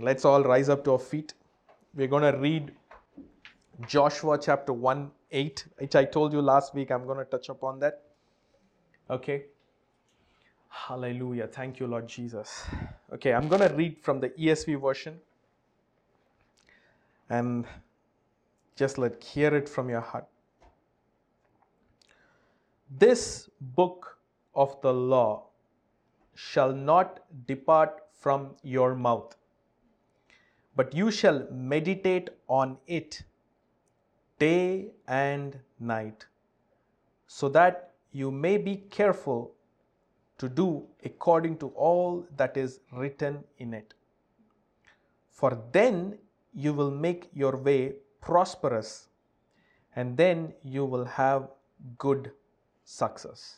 Let's all rise up to our feet. We're going to read Joshua chapter 1 8, which I told you last week. I'm going to touch upon that. Okay. Hallelujah. Thank you, Lord Jesus. Okay, I'm going to read from the ESV version and just let hear it from your heart. This book of the law shall not depart from your mouth, but you shall meditate on it day and night, so that you may be careful to do according to all that is written in it. For then you will make your way prosperous, and then you will have good success.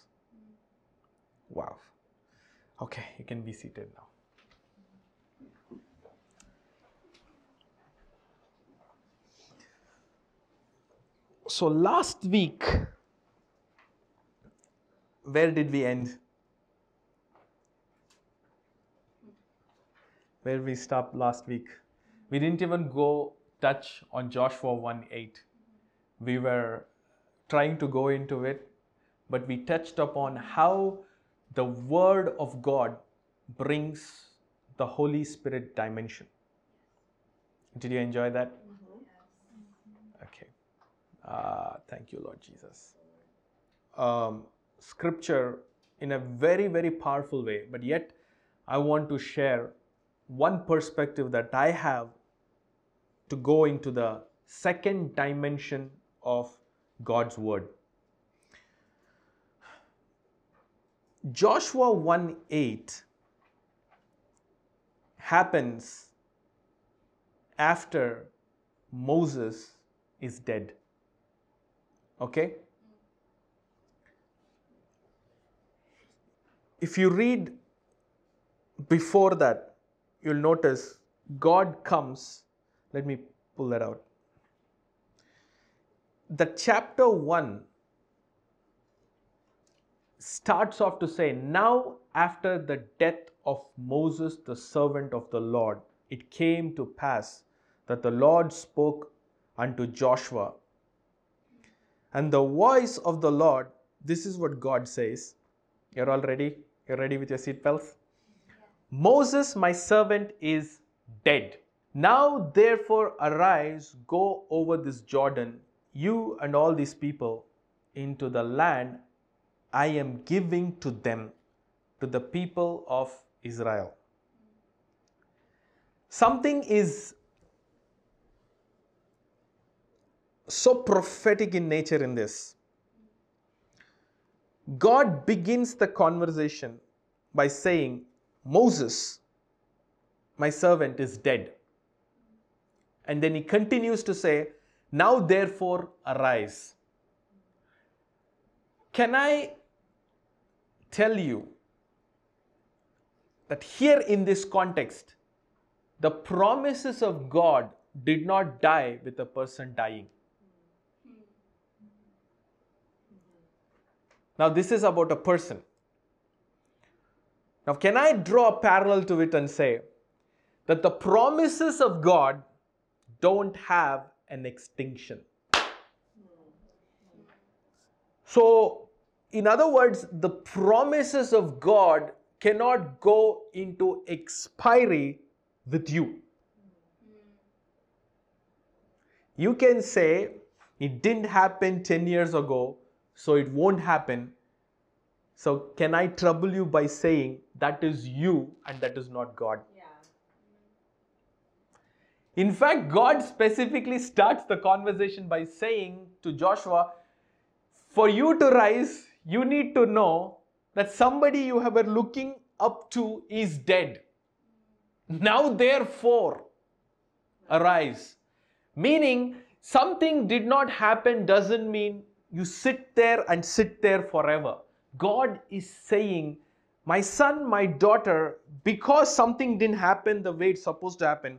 Wow. Okay, you can be seated now. So last week, where did we end? Where we stopped last week? We didn't even go touch on Joshua 1 8. We were trying to go into it, but we touched upon how the Word of God brings the Holy Spirit dimension. Did you enjoy that? Uh, thank you, Lord Jesus. Um, scripture in a very, very powerful way, but yet I want to share one perspective that I have to go into the second dimension of God's Word. Joshua 1 8 happens after Moses is dead. Okay? If you read before that, you'll notice God comes. Let me pull that out. The chapter 1 starts off to say, Now, after the death of Moses, the servant of the Lord, it came to pass that the Lord spoke unto Joshua. And the voice of the Lord, this is what God says. You're all ready? You're ready with your seatbelts? Moses, my servant, is dead. Now, therefore, arise, go over this Jordan, you and all these people, into the land I am giving to them, to the people of Israel. Something is so prophetic in nature in this. God begins the conversation by saying, Moses, my servant, is dead. And then he continues to say, Now therefore arise. Can I tell you that here in this context, the promises of God did not die with a person dying. Now, this is about a person. Now, can I draw a parallel to it and say that the promises of God don't have an extinction? So, in other words, the promises of God cannot go into expiry with you. You can say, it didn't happen 10 years ago, so it won't happen. So, can I trouble you by saying that is you and that is not God? Yeah. In fact, God specifically starts the conversation by saying to Joshua, For you to rise, you need to know that somebody you have been looking up to is dead. Now, therefore, arise. Meaning, something did not happen doesn't mean you sit there and sit there forever. God is saying, My son, my daughter, because something didn't happen the way it's supposed to happen,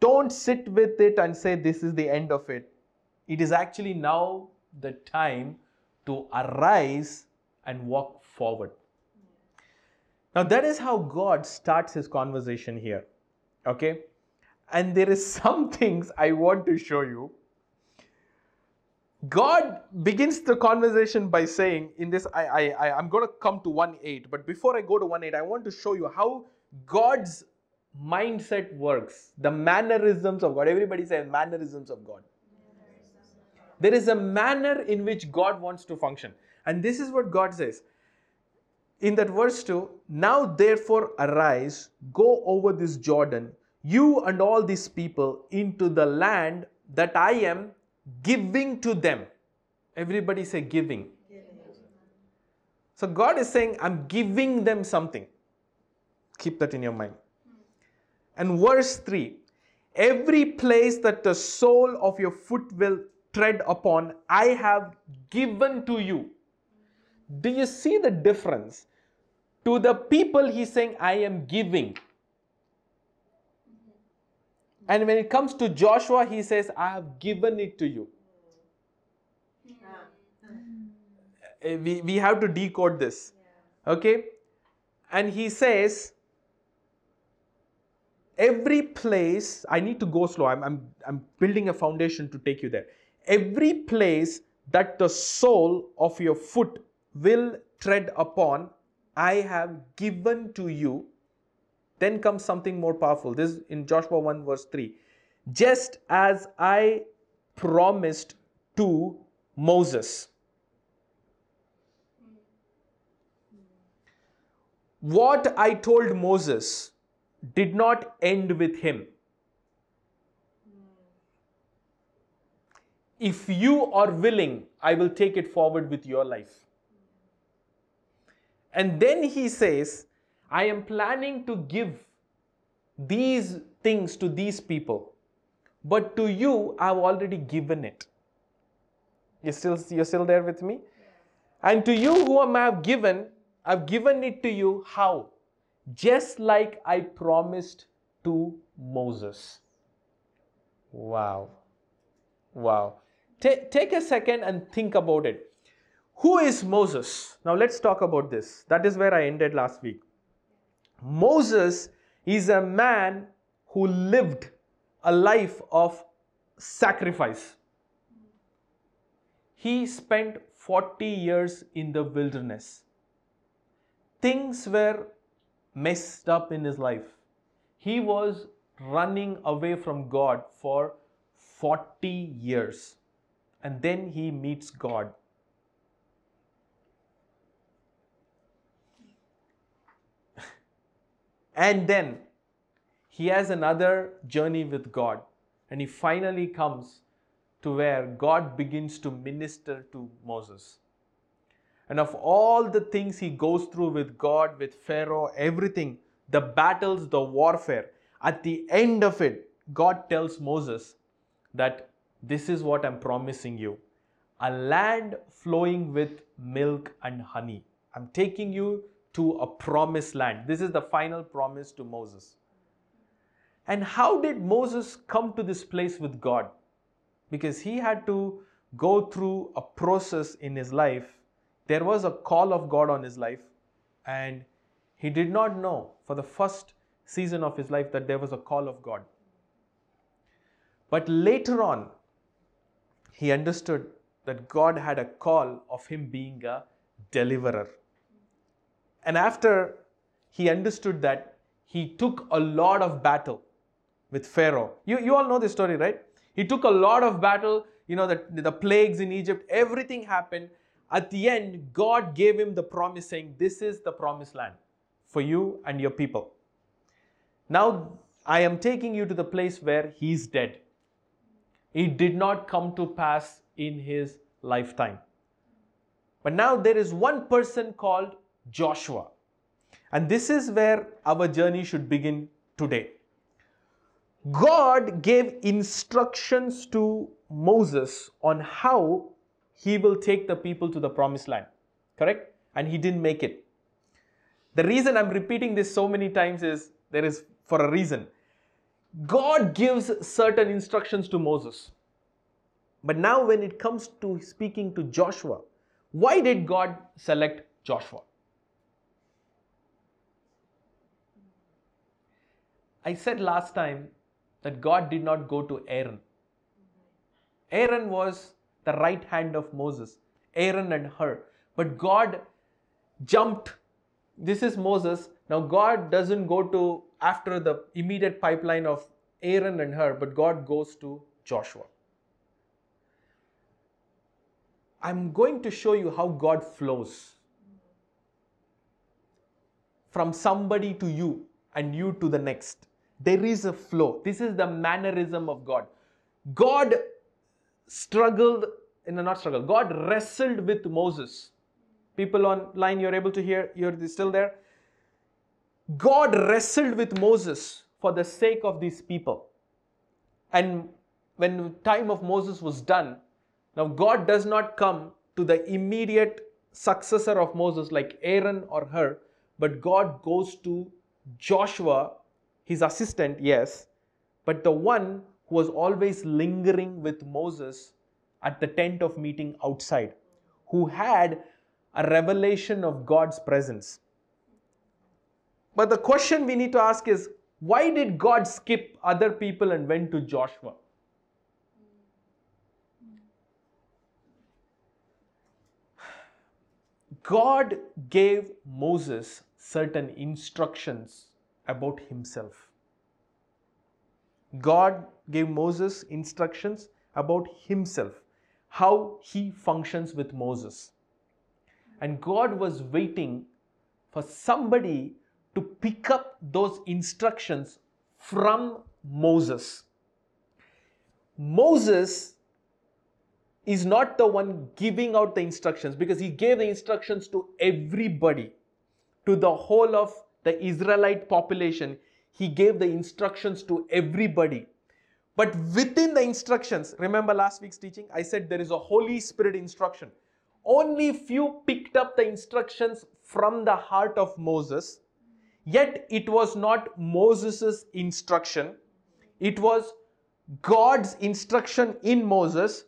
don't sit with it and say this is the end of it. It is actually now the time to arise and walk forward. Now, that is how God starts his conversation here. Okay? And there is some things I want to show you. God begins the conversation by saying, in this, I, I, I, I'm going to come to 1 8, but before I go to 1 8, I want to show you how God's mindset works, the mannerisms of God. Everybody say mannerisms of God. There is a manner in which God wants to function. And this is what God says. In that verse 2, now therefore arise, go over this Jordan, you and all these people, into the land that I am giving to them. Everybody say giving. So God is saying, I'm giving them something. Keep that in your mind. And verse 3 Every place that the sole of your foot will tread upon, I have given to you. Do you see the difference? To the people, he's saying, I am giving. And when it comes to Joshua, he says, I have given it to you. Uh, We, we have to decode this. Okay? And he says, every place, I need to go slow. I'm, I'm, I'm building a foundation to take you there. Every place that the sole of your foot will tread upon, I have given to you. Then comes something more powerful. This is in Joshua 1, verse 3. Just as I promised to Moses. What I told Moses did not end with him. If you are willing, I will take it forward with your life. And then he says, I am planning to give these things to these people, but to you, I've already given it. You still, you're still there with me? And to you whom I have given, I've given it to you how? Just like I promised to Moses. Wow. Wow. Ta- take a second and think about it. Who is Moses? Now let's talk about this. That is where I ended last week. Moses is a man who lived a life of sacrifice. He spent 40 years in the wilderness. Things were messed up in his life. He was running away from God for 40 years. And then he meets God. And then he has another journey with God. And he finally comes to where God begins to minister to Moses. And of all the things he goes through with God, with Pharaoh, everything, the battles, the warfare, at the end of it, God tells Moses that this is what I'm promising you a land flowing with milk and honey. I'm taking you to a promised land. This is the final promise to Moses. And how did Moses come to this place with God? Because he had to go through a process in his life. There was a call of God on his life, and he did not know for the first season of his life that there was a call of God. But later on, he understood that God had a call of him being a deliverer. And after he understood that, he took a lot of battle with Pharaoh. You, you all know this story, right? He took a lot of battle, you know, the, the plagues in Egypt, everything happened. At the end, God gave him the promise saying, This is the promised land for you and your people. Now, I am taking you to the place where he's dead. It did not come to pass in his lifetime. But now there is one person called Joshua. And this is where our journey should begin today. God gave instructions to Moses on how he will take the people to the promised land. Correct? And he didn't make it. The reason I'm repeating this so many times is there is for a reason. God gives certain instructions to Moses. But now, when it comes to speaking to Joshua, why did God select Joshua? I said last time that God did not go to Aaron. Aaron was the right hand of Moses, Aaron and Hur. But God jumped. This is Moses. Now, God doesn't go to after the immediate pipeline of Aaron and Hur, but God goes to Joshua. I'm going to show you how God flows from somebody to you and you to the next. There is a flow. This is the mannerism of God. God struggled, in a not struggle, God wrestled with Moses. People online, you're able to hear, you're still there. God wrestled with Moses for the sake of these people. And when the time of Moses was done, now God does not come to the immediate successor of Moses like Aaron or Hur, but God goes to Joshua, his assistant, yes, but the one who was always lingering with Moses at the tent of meeting outside, who had a revelation of God's presence. But the question we need to ask is why did God skip other people and went to Joshua? God gave Moses certain instructions about himself. God gave Moses instructions about himself, how he functions with Moses. And God was waiting for somebody to pick up those instructions from Moses. Moses is not the one giving out the instructions because he gave the instructions to everybody, to the whole of the Israelite population. He gave the instructions to everybody. But within the instructions, remember last week's teaching, I said there is a Holy Spirit instruction. Only few picked up the instructions from the heart of Moses, yet it was not Moses' instruction, it was God's instruction in Moses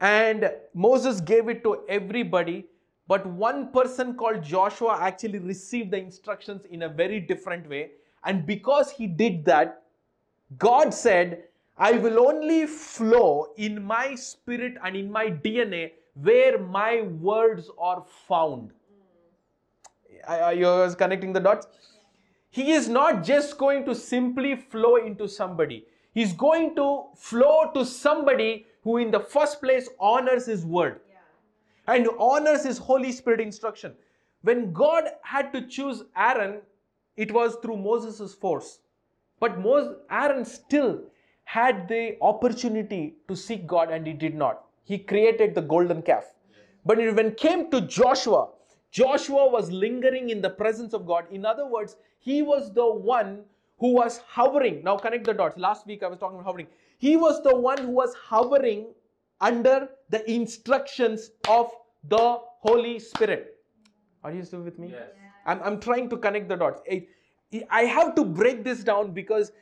and Moses gave it to everybody. But one person called Joshua actually received the instructions in a very different way. And because he did that, God said, I will only flow in my spirit and in my DNA where my words are found. Hmm. Are you connecting the dots? He is not just going to simply flow into somebody. He's going to flow to somebody who in the first place honors his word. And honors his Holy Spirit instruction. When God had to choose Aaron, it was through Moses' force. But Moses, Aaron still had the opportunity to seek God and he did not. He created the golden calf. But when it came to Joshua, Joshua was lingering in the presence of God. In other words, he was the one who was hovering. Now connect the dots. Last week I was talking about hovering. He was the one who was hovering under the instructions of the Holy Spirit. Are you still with me? Yes. I'm, I'm trying to connect the dots. I have to break this down because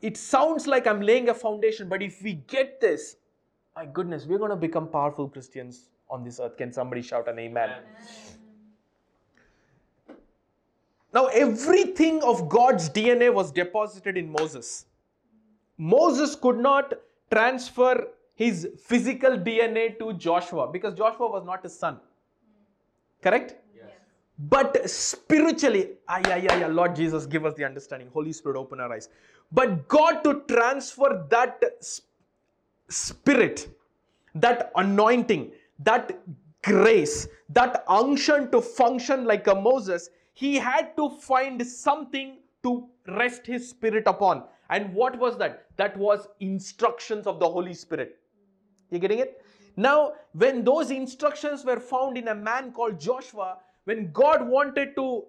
it sounds like I'm laying a foundation, but if we get this, my goodness, we're going to become powerful Christians on this earth. Can somebody shout an amen? amen. Now, everything of God's DNA was deposited in Moses. Moses could not transfer his physical DNA to Joshua because Joshua was not his son. Correct? Yes. But spiritually, ah, yeah, yeah, yeah, Lord Jesus, give us the understanding. Holy Spirit, open our eyes. But God to transfer that spirit, that anointing, that grace, that unction to function like a Moses, he had to find something to rest his spirit upon. And what was that? That was instructions of the Holy Spirit. You getting it? Now, when those instructions were found in a man called Joshua, when God wanted to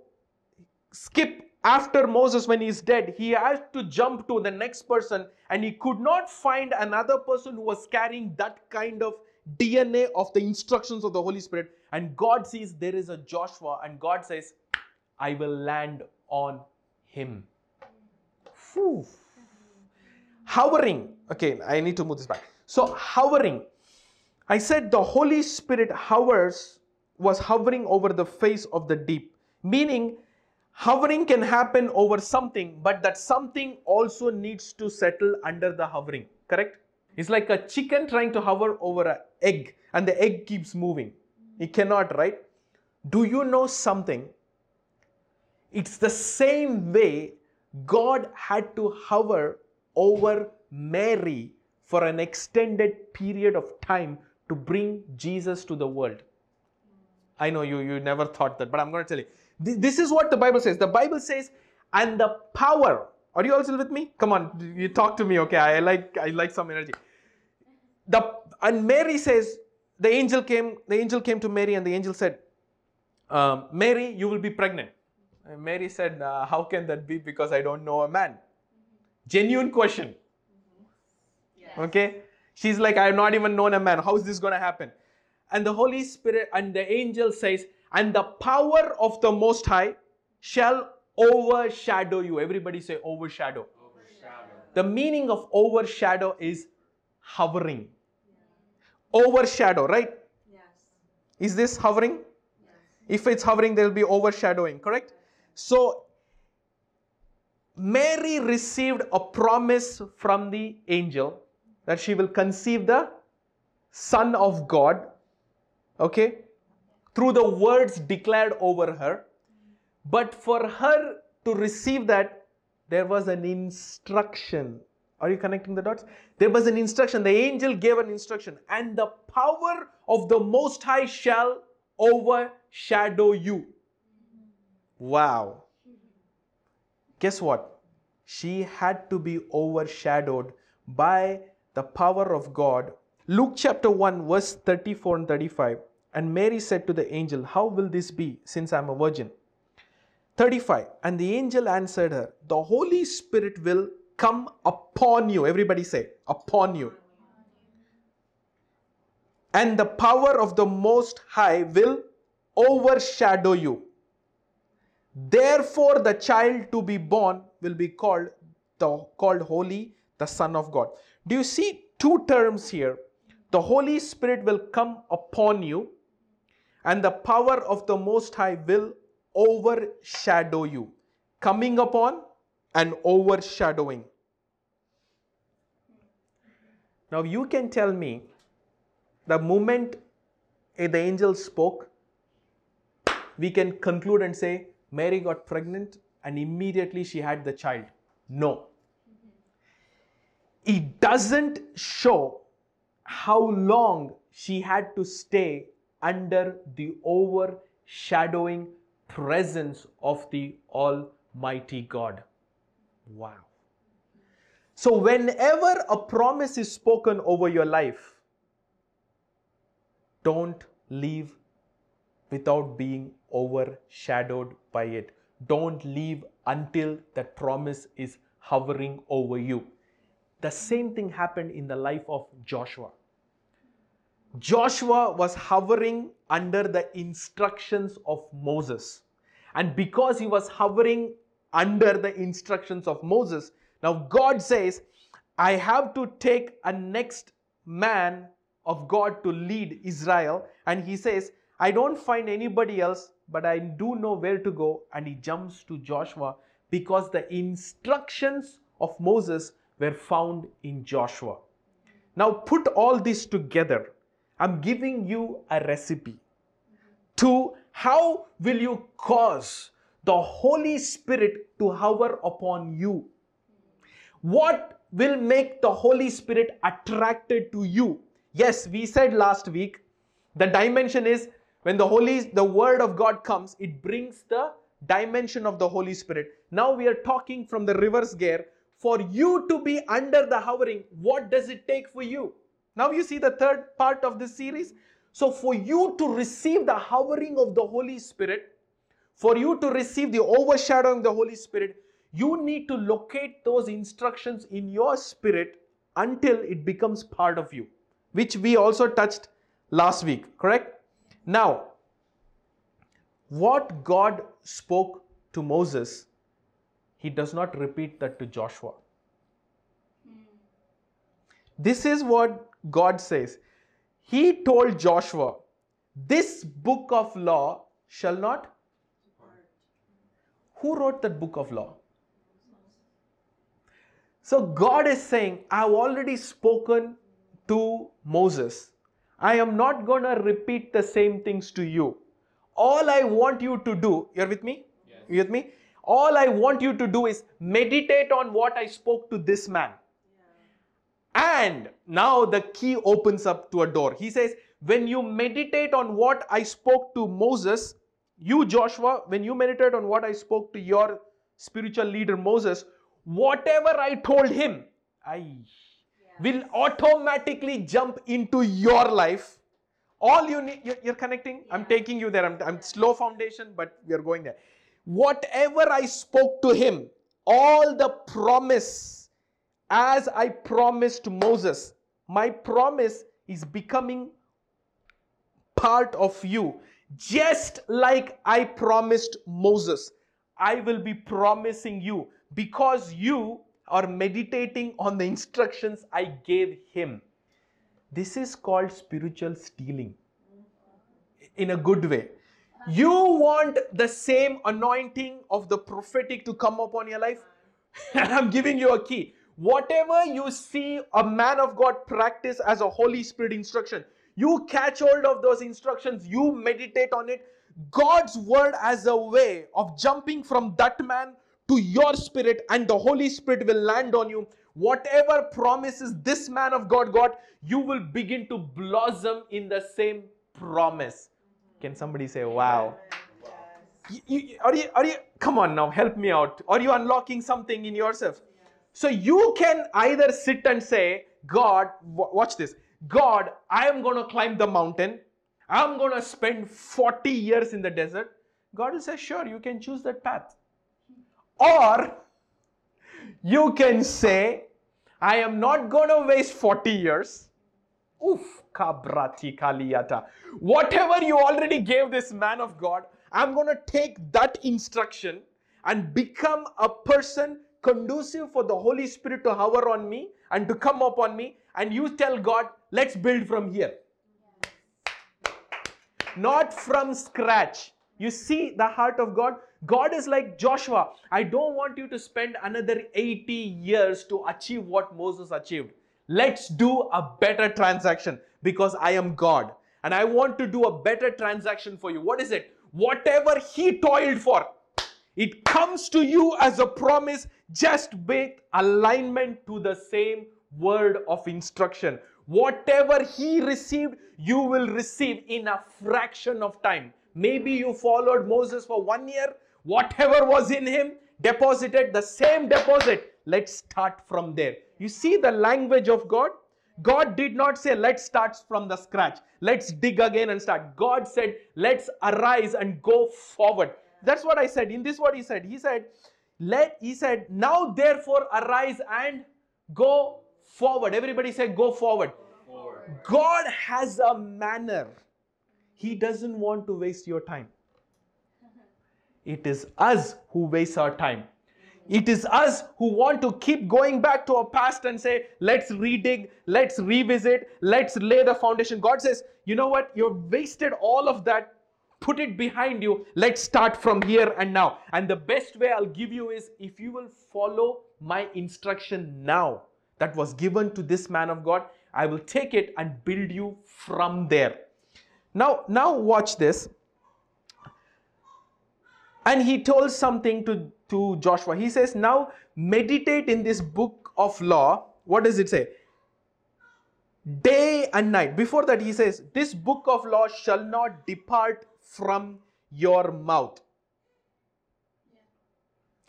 skip after Moses when he's dead, he had to jump to the next person and he could not find another person who was carrying that kind of DNA of the instructions of the Holy Spirit. And God sees there is a Joshua and God says, I will land on him. Whew hovering. Okay, I need to move this back. So, hovering. I said the Holy Spirit hovers, was hovering over the face of the deep, meaning hovering can happen over something, but that something also needs to settle under the hovering. Correct? It's like a chicken trying to hover over an egg, and the egg keeps moving. It cannot, right? Do you know something? It's the same way God had to hover over Mary for an extended period of time to bring Jesus to the world. I know you, you never thought that, but I'm going to tell you. This is what the Bible says. The Bible says, and the power. Are you all still with me? Come on, you talk to me, okay? I like I like some energy. The and Mary says, the angel came. The angel came to Mary, and the angel said, um, "Mary, you will be pregnant." And Mary said, uh, "How can that be? Because I don't know a man." Genuine question. Okay, she's like, "I have not even known a man. How is this going to happen?" And the Holy Spirit and the angel says, and the power of the Most High shall overshadow you. Everybody say overshadow. overshadow. The meaning of overshadow is hovering. Yes. Overshadow, right? Yes. Is this hovering? Yes. If it's hovering, there will be overshadowing, correct? So, Mary received a promise from the angel that she will conceive the Son of God. Okay? through the words declared over her. But for her to receive that, there was an instruction. Are you connecting the dots? There was an instruction. The angel gave an instruction, and the power of the Most High shall overshadow you. Wow. Guess what? She had to be overshadowed by the power of God. Luke chapter 1, verse 34 and 35. And Mary said to the angel, How will this be, since I am a virgin? 35. And the angel answered her, The Holy Spirit will come upon you. Everybody say, upon you. And the power of the Most High will overshadow you. Therefore, the child to be born will be called the called holy, the Son of God. Do you see two terms here? The Holy Spirit will come upon you and the power of the Most High will overshadow you. Coming upon and overshadowing. Now you can tell me the moment eh, the angel spoke, we can conclude and say Mary got pregnant and immediately she had the child. No. It doesn't show how long she had to stay under the overshadowing presence of the Almighty God. Wow. So, whenever a promise is spoken over your life, don't leave without being overshadowed by it. Don't leave until that promise is hovering over you. The same thing happened in the life of Joshua. Joshua was hovering under the instructions of Moses. And because he was hovering under the instructions of Moses, now God says, I have to take a next man of God to lead Israel. And he says, I don't find anybody else, but I do know where to go. And he jumps to Joshua because the instructions of Moses were found in Joshua. Now put all this together I'm giving you a recipe to how will you cause the Holy Spirit to hover upon you? What will make the Holy Spirit attracted to you? Yes, we said last week the dimension is when the Holy the word of God comes, it brings the dimension of the Holy Spirit. Now we are talking from the reverse gear. For you to be under the hovering, what does it take for you? Now you see the third part of this series. So for you to receive the hovering of the Holy Spirit, for you to receive the overshadowing of the Holy Spirit, you need to locate those instructions in your spirit until it becomes part of you, which we also touched last week, correct? Now, what God spoke to Moses, he does not repeat that to Joshua. Hmm. This is what God says, He told Joshua, This book of law shall not. Who wrote that book of law? So God is saying, I've already spoken to Moses. I am not going to repeat the same things to you. All I want you to do, you're with me? Yes. You with me? All I want you to do is meditate on what I spoke to this man. Yeah. And now the key opens up to a door. He says, When you meditate on what I spoke to Moses, you, Joshua, when you meditate on what I spoke to your spiritual leader Moses, whatever I told him, I yeah. will automatically jump into your life. All you need, you're, you're connecting. Yeah. I'm taking you there. I'm, I'm slow foundation, but we are going there. Whatever I spoke to him, all the promise, as I promised Moses, my promise is becoming part of you just like I promised Moses, I will be promising you because you are meditating on the instructions I gave him. This is called spiritual stealing in a good way. You want the same anointing of the prophetic to come upon your life? and I'm giving you a key. Whatever you see a man of God practice as a Holy Spirit instruction, you catch hold of those instructions, you meditate on it. God's word as a way of jumping from that man to your spirit, and the Holy Spirit will land on you. Whatever promises this man of God got, you will begin to blossom in the same promise. Can somebody say, Wow? You, you, are, you, are you, come on now, help me out. Are you unlocking something in yourself? So you can either sit and say, God, watch this. God, I am going to climb the mountain. I'm going to spend 40 years in the desert. God will say, sure, you can choose that path. Or you can say, I am not going to waste 40 years. Oof, kabrati kaliyata. Whatever you already gave this man of God, I'm going to take that instruction and become a person conducive for the Holy Spirit to hover on me and to come upon me and you tell God, let's build from here. Not from scratch. You see the heart of God? God is like Joshua. I don't want you to spend another 80 years to achieve what Moses achieved. Let's do a better transaction because I am God and I want to do a better transaction for you. What is it? Whatever he toiled for, it comes to you as a promise just with alignment to the same word of instruction. Whatever he received, you will receive in a fraction of time. Maybe you followed Moses for one year, whatever was in him, deposited the same deposit. Let's start from there. You see the language of God? God did not say, let's start from the scratch. Let's dig again and start. God said, let's arise and go forward. That's what I said. In this, what he said, he said, let, he said, now therefore arise and go forward. Everybody say, go forward. forward. God has a manner. He doesn't want to waste your time. It is us who waste our time. It is us who want to keep going back to our past and say, let's redig, let's revisit, let's lay the foundation. God says, you know what? You've wasted all of that. Put it behind you. Let's start from here and now. And the best way I'll give you is if you will follow my instruction now that was given to this man of God. I will take it and build you from there. Now, now watch this. And he told something to, to Joshua. He says, Now meditate in this book of law. What does it say? Day and night. Before that, he says, This book of law shall not depart from your mouth.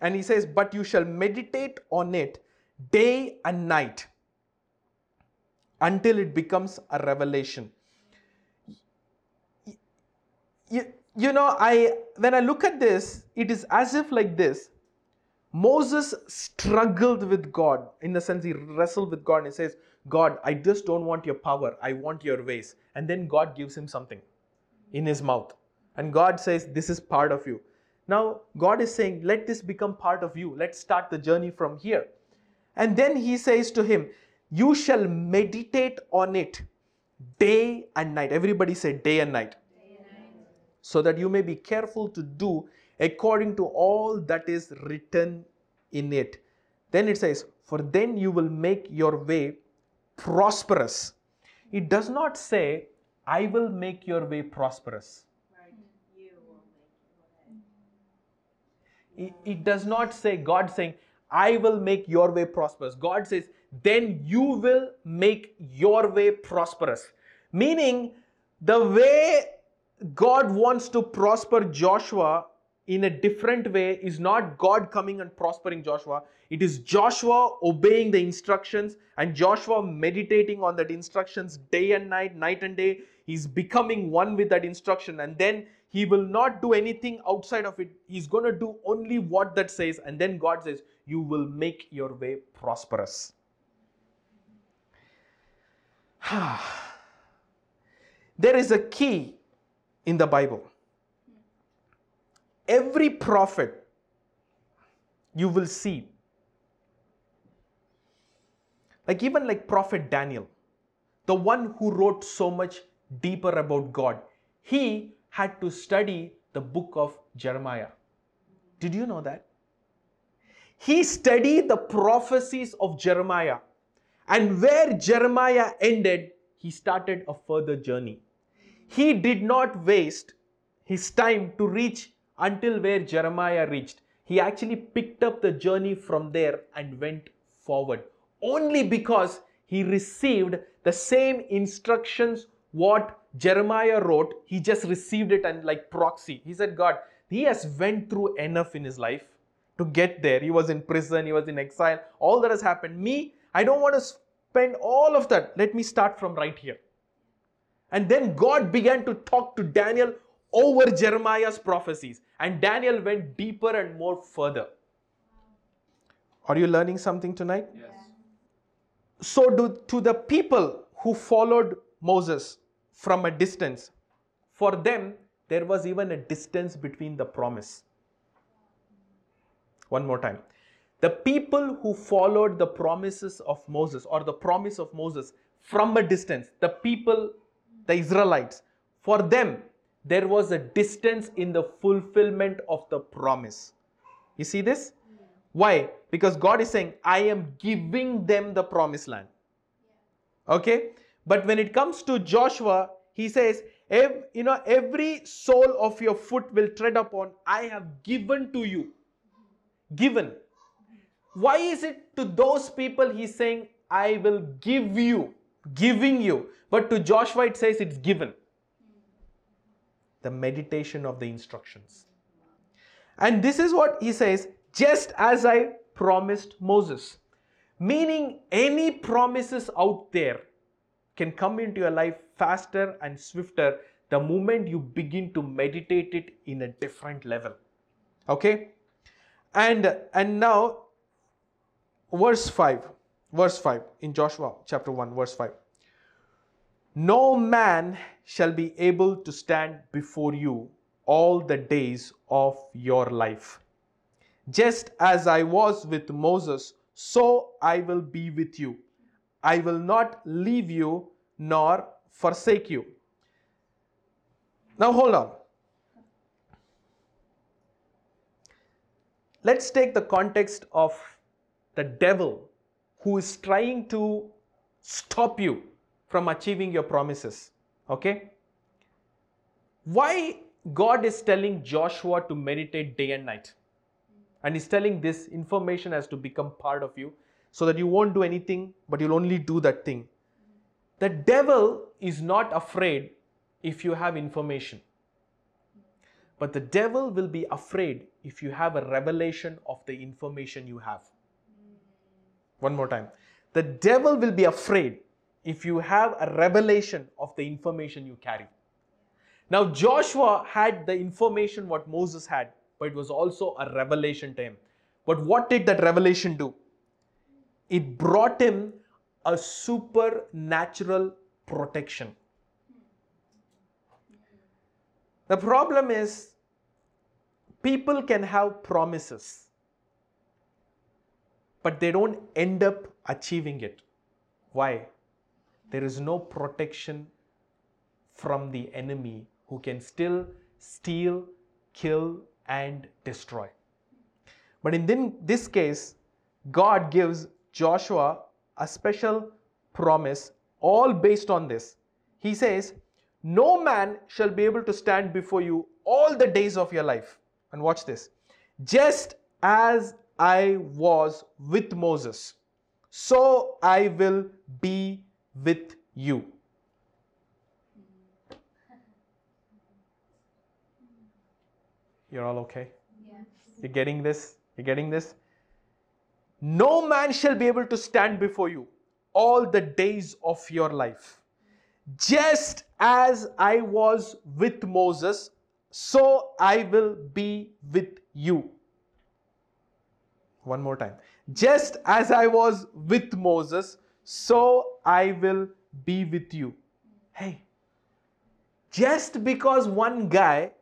And he says, But you shall meditate on it day and night until it becomes a revelation. You, know, I when I look at this, it is as if like this. Moses struggled with God in the sense he wrestled with God and he says, God, I just don't want your power. I want your ways. And then God gives him something in his mouth. And God says, This is part of you. Now, God is saying, Let this become part of you. Let's start the journey from here. And then he says to him, You shall meditate on it day and night. Everybody say day and night. So that you may be careful to do according to all that is written in it. Then it says, For then you will make your way prosperous. It does not say, I will make your way prosperous. It does not say God saying, I will make your way prosperous. God says, then you will make your way prosperous. Meaning, the way God wants to prosper Joshua in a different way is not God coming and prospering Joshua. It is Joshua obeying the instructions and Joshua meditating on that instructions day and night, night and day. He's becoming one with that instruction and then he will not do anything outside of it. He's going to do only what that says. And then God says, You will make your way prosperous. there is a key in the Bible. Every prophet you will see, like even like Prophet Daniel, the one who wrote so much deeper about God, he had to study the book of Jeremiah. Did you know that? He studied the prophecies of Jeremiah. And where Jeremiah ended, he started a further journey. He did not waste his time to reach until where Jeremiah reached. He actually picked up the journey from there and went forward. Only because he received the same instructions what Jeremiah wrote, he just received it and like proxy. He said, God, he has went through enough in his life to get there. He was in prison, he was in exile, all that has happened. Me, I don't want to spend all of that. Let me start from right here. And then God began to talk to Daniel over Jeremiah's prophecies. And Daniel went deeper and more further. Are you learning something tonight? Yes. So, do, to the people who followed Moses from a distance, for them, there was even a distance between the promise. One more time. The people who followed the promises of Moses or the promise of Moses from a distance, the people, the Israelites, for them, there was a distance in the fulfillment of the promise. You see this? Why? Because God is saying, I am giving them the promised land. Okay? But when it comes to Joshua, he says, you know, every sole of your foot will tread upon, I have given to you. Given. Why is it to those people he's saying, I will give you, giving you? But to Joshua, it says it's given. The meditation of the instructions. And this is what he says, just as I promised Moses. Meaning, any promises out there can come into your life faster and swifter the moment you begin to meditate it in a different level. Okay? And and now verse 5 verse 5 in Joshua chapter 1 verse 5 no man shall be able to stand before you all the days of your life. Just as I was with Moses so I will be with you. I will not leave you nor forsake you. Now hold on. Let's take the context of the devil who is trying to stop you from achieving your promises. Okay? Why God is telling Joshua to meditate day and night? And he's telling this information has to become part of you so that you won't do anything, but you'll only do that thing. The devil is not afraid if you have information. But the devil will be afraid if you have a revelation of the information you have. One more time. The devil will be afraid if you have a revelation of the information you carry. Now, Joshua had the information what Moses had, but it was also a revelation to him. But what did that revelation do? It brought him a supernatural protection. The problem is, people can have promises but they don't end up achieving it. Why? There is no protection from the enemy who can still steal, kill, and destroy. But in this case, God gives Joshua a special promise, all based on this. He says, No man shall be able to stand before you all the days of your life. And watch this. Just as I was with Moses, so I will be with you. You're all okay? Yes. You're getting this? You're getting this? No man shall be able to stand before you all the days of your life. Just as I was with Moses, so I will be with you. One more time. Just as I was with Moses, so I will be with you. Hey, just because one guy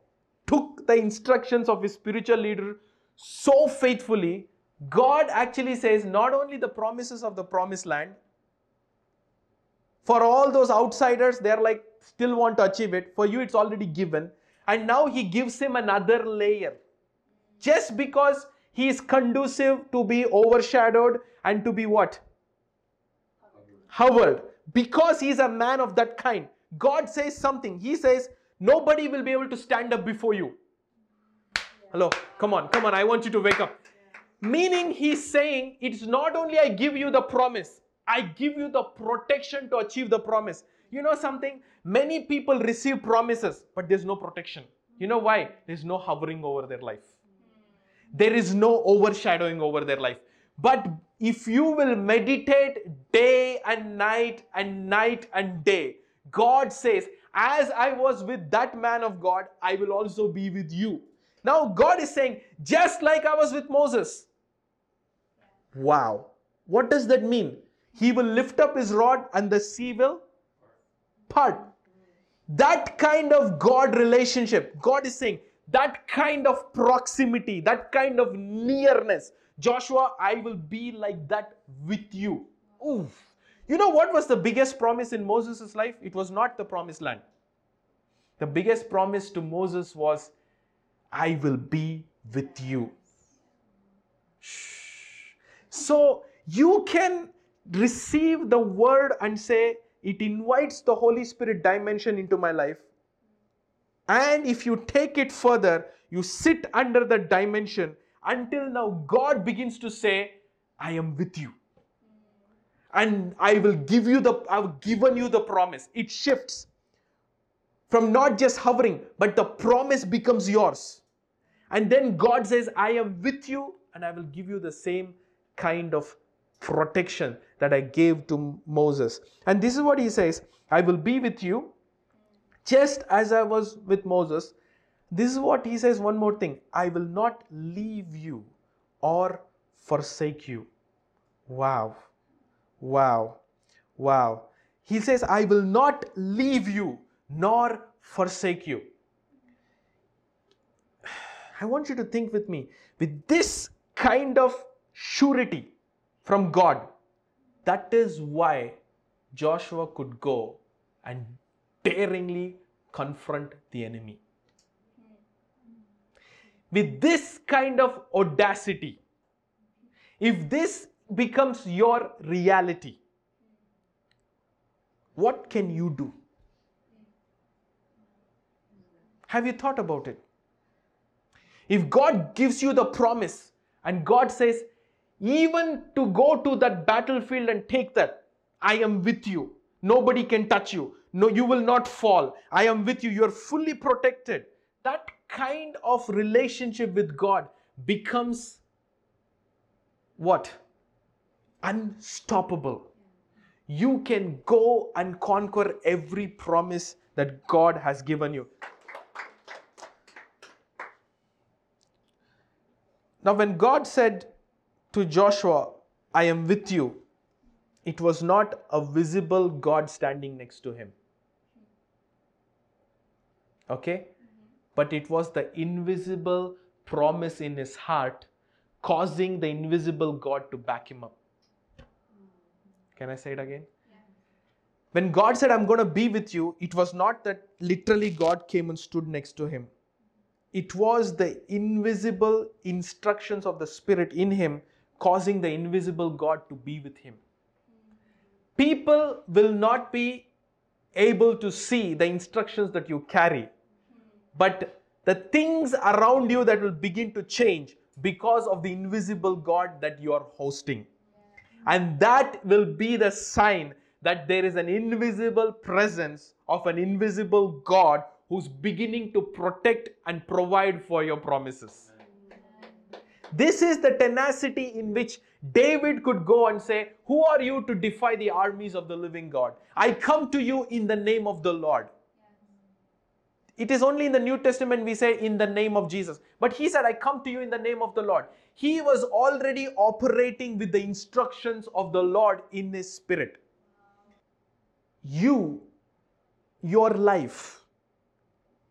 took the instructions of his spiritual leader so faithfully, God actually says not only the promises of the promised land, for all those outsiders, they're like, still want to achieve it. For you, it's already given. And now he gives him another layer. Just because he is conducive to be overshadowed and to be what? Hovered. Because he is a man of that kind. God says something. He says, nobody will be able to stand up before you. Hello, come on, come on, I want you to wake up. Meaning, he's saying, it's not only I give you the promise, I give you the protection to achieve the promise. You know something? Many people receive promises, but there's no protection. You know why? There's no hovering over their life. There is no overshadowing over their life. But if you will meditate day and night and night and day, God says, As I was with that man of God, I will also be with you. Now, God is saying, Just like I was with Moses. Wow. What does that mean? He will lift up his rod and the sea will part. That kind of God relationship, God is saying, that kind of proximity, that kind of nearness. Joshua, I will be like that with you. Oof. You know what was the biggest promise in Moses' life? It was not the promised land. The biggest promise to Moses was, I will be with you. Shh. So you can receive the word and say, it invites the Holy Spirit dimension into my life. And if you take it further, you sit under the dimension until now God begins to say, I am with you. And I will give you the, I've given you the promise. It shifts from not just hovering, but the promise becomes yours. And then God says, I am with you and I will give you the same kind of protection that I gave to Moses. And this is what he says I will be with you just as I was with Moses. This is what he says one more thing I will not leave you or forsake you. Wow. Wow. Wow. He says, I will not leave you nor forsake you. I want you to think with me with this kind of surety from God. That is why Joshua could go and daringly confront the enemy. With this kind of audacity, if this becomes your reality, what can you do? Have you thought about it? If God gives you the promise and God says, even to go to that battlefield and take that, I am with you. Nobody can touch you. No, you will not fall. I am with you. You are fully protected. That kind of relationship with God becomes what? Unstoppable. You can go and conquer every promise that God has given you. Now, when God said to Joshua, I am with you, it was not a visible God standing next to him. Okay? But it was the invisible promise in his heart causing the invisible God to back him up. Can I say it again? When God said, I'm going to be with you, it was not that literally God came and stood next to him. it was the invisible instructions of the Spirit in him causing the invisible God to be with him. People will not be able to see the instructions that you carry, but the things around you that will begin to change because of the invisible God that you are hosting. And that will be the sign that there is an invisible presence of an invisible God who's beginning to protect and provide for your promises. This is the tenacity in which David could go and say, Who are you to defy the armies of the living God? I come to you in the name of the Lord. It is only in the New Testament we say in the name of Jesus. But he said, I come to you in the name of the Lord. He was already operating with the instructions of the Lord in his spirit. You, your life,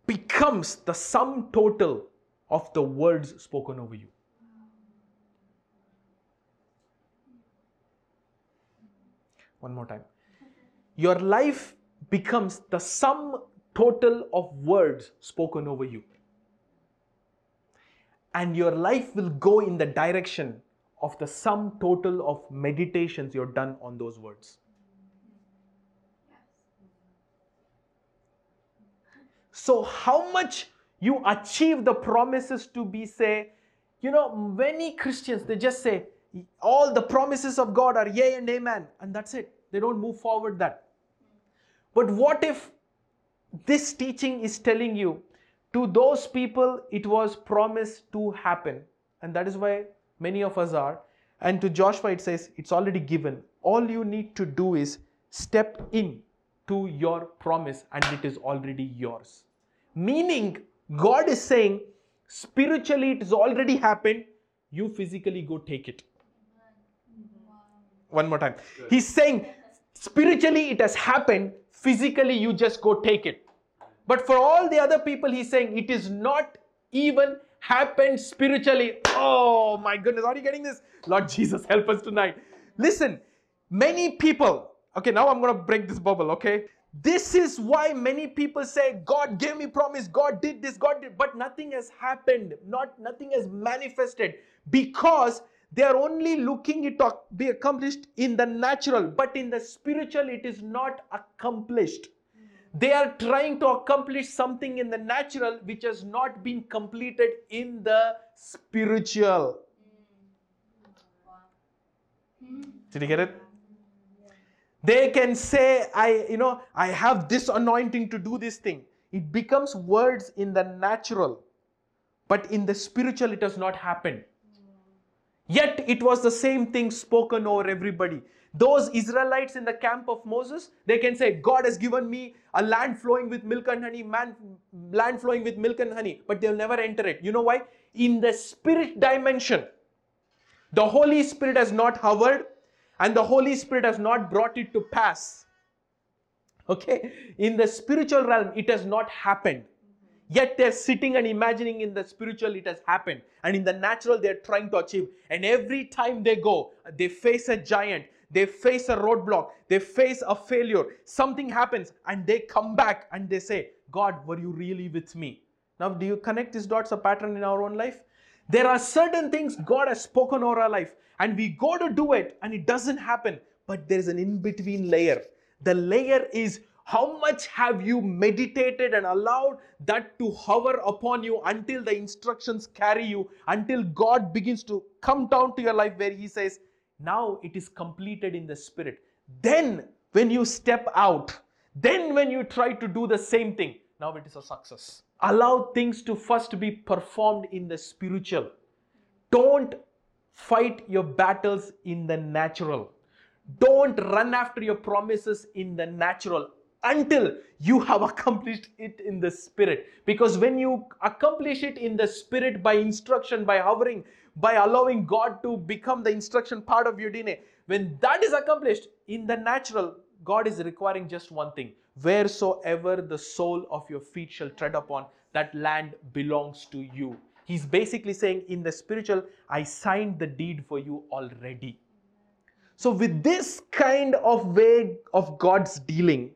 becomes the sum total of the words spoken over you. One more time. Your life becomes the sum total of words spoken over you. And your life will go in the direction of the sum total of meditations you've done on those words. So, how much you achieve the promises to be, say, you know, many Christians, they just say, all the promises of God are yea and amen, and that's it. They don't move forward that. But what if this teaching is telling you to those people it was promised to happen, and that is why many of us are. And to Joshua, it says it's already given. All you need to do is step in to your promise, and it is already yours. Meaning, God is saying, spiritually, it has already happened. You physically go take it. One more time. He's saying, spiritually, it has happened. Physically, you just go take it. But for all the other people, he's saying, it is not even happened spiritually. Oh my goodness, are you getting this? Lord Jesus, help us tonight. Listen, many people, okay, now I'm going to break this bubble, okay? This is why many people say, God gave me promise, God did this, God did, but nothing has happened, not nothing has manifested because they are only looking it to be accomplished in the natural, but in the spiritual, it is not accomplished. They are trying to accomplish something in the natural which has not been completed in the spiritual. Did you get it? They can say, I, you know, I have this anointing to do this thing. It becomes words in the natural, but in the spiritual, it has not happened. Yet it was the same thing spoken over everybody. Those Israelites in the camp of Moses, they can say, God has given me a land flowing with milk and honey, man, land flowing with milk and honey, but they'll never enter it. You know why? In the spirit dimension, the Holy Spirit has not hovered and the Holy Spirit has not brought it to pass. Okay? In the spiritual realm, it has not happened. Yet they're sitting and imagining in the spiritual it has happened. And in the natural, they're trying to achieve. And every time they go, they face a giant, they face a roadblock, they face a failure. Something happens, and they come back and they say, God, were you really with me? Now, do you connect these dots a pattern in our own life? There are certain things God has spoken over our life, and we go to do it, and it doesn't happen. But there is an in between layer. The layer is how much have you meditated and allowed that to hover upon you until the instructions carry you, until God begins to come down to your life where He says, Now it is completed in the Spirit. Then, when you step out, then when you try to do the same thing, now it is a success. Allow things to first be performed in the spiritual. Don't fight your battles in the natural. Don't run after your promises in the natural until you have accomplished it in the spirit. Because when you accomplish it in the spirit by instruction, by hovering, by allowing God to become the instruction part of your DNA, when that is accomplished in the natural, God is requiring just one thing wheresoever the sole of your feet shall tread upon, that land belongs to you. He's basically saying, in the spiritual, I signed the deed for you already. So, with this kind of way of God's dealing,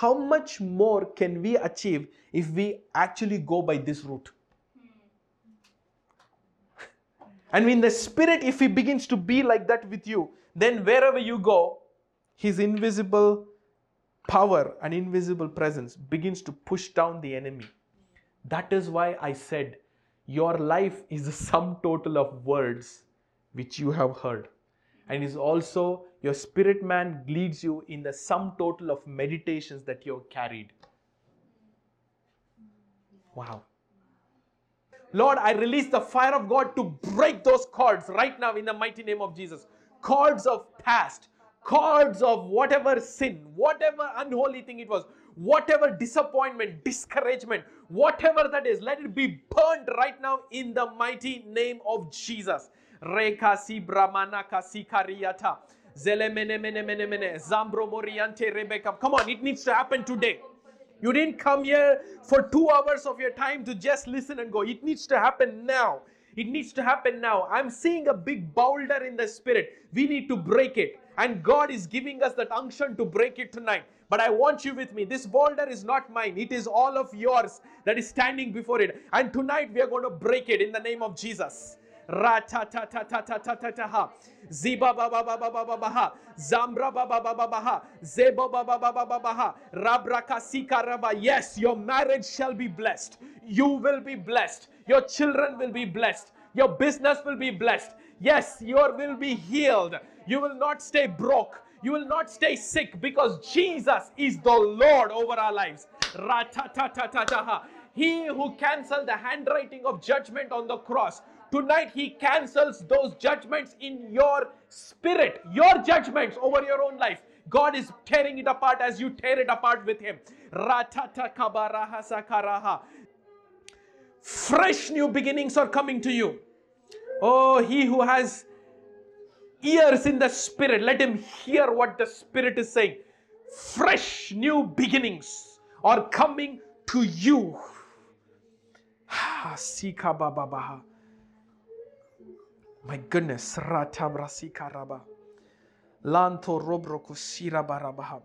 how much more can we achieve if we actually go by this route? and in the spirit, if he begins to be like that with you, then wherever you go, his invisible power and invisible presence begins to push down the enemy. That is why I said, Your life is the sum total of words which you have heard. And is also your spirit man leads you in the sum total of meditations that you have carried. Wow. Lord, I release the fire of God to break those cords right now in the mighty name of Jesus. Cords of past, cords of whatever sin, whatever unholy thing it was, whatever disappointment, discouragement, whatever that is, let it be burned right now in the mighty name of Jesus. Reka si bramanaka si kariata. Zelemene mene mene mene. Zambro moriante Rebecca. Come on, it needs to happen today. You didn't come here for two hours of your time to just listen and go. It needs to happen now. It needs to happen now. I'm seeing a big boulder in the spirit. We need to break it. And God is giving us that unction to break it tonight. But I want you with me. This boulder is not mine, it is all of yours that is standing before it. And tonight we are going to break it in the name of Jesus. Ratatatatatataha. Ziba baba baba baba baha. Zambra baba baba baha. Zebo baba baba baha. Rabrakasika raba. Yes, your marriage shall be blessed. You will be blessed. Your children will be blessed. Your business will be blessed. Yes, you will be healed. You will not stay broke. You will not stay sick because Jesus is the Lord over our lives. Ratatatataha. He who canceled the handwriting of judgment on the cross Tonight, He cancels those judgments in your spirit, your judgments over your own life. God is tearing it apart as you tear it apart with Him. Fresh new beginnings are coming to you. Oh, he who has ears in the Spirit, let him hear what the Spirit is saying. Fresh new beginnings are coming to you. Sika Baba my goodness. Lanto barabaha.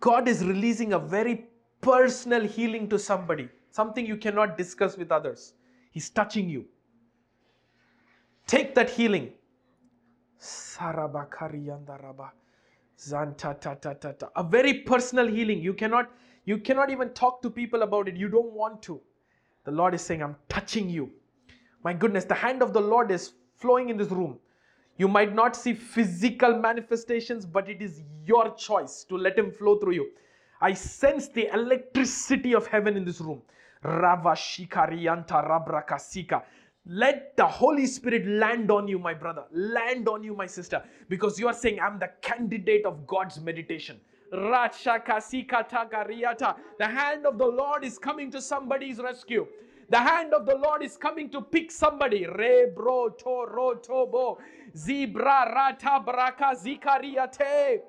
God is releasing a very personal healing to somebody, something you cannot discuss with others. He's touching you. Take that healing. A very personal healing. You cannot, you cannot even talk to people about it. You don't want to. The Lord is saying, I'm touching you. My goodness, the hand of the Lord is flowing in this room. You might not see physical manifestations, but it is your choice to let Him flow through you. I sense the electricity of heaven in this room. Rava Ravashikariyanta rabrakasika. Let the Holy Spirit land on you, my brother. Land on you, my sister. Because you are saying, I'm the candidate of God's meditation. The hand of the Lord is coming to somebody's rescue. The hand of the Lord is coming to pick somebody. Rebro toro tobo zibra rata braka zikariate.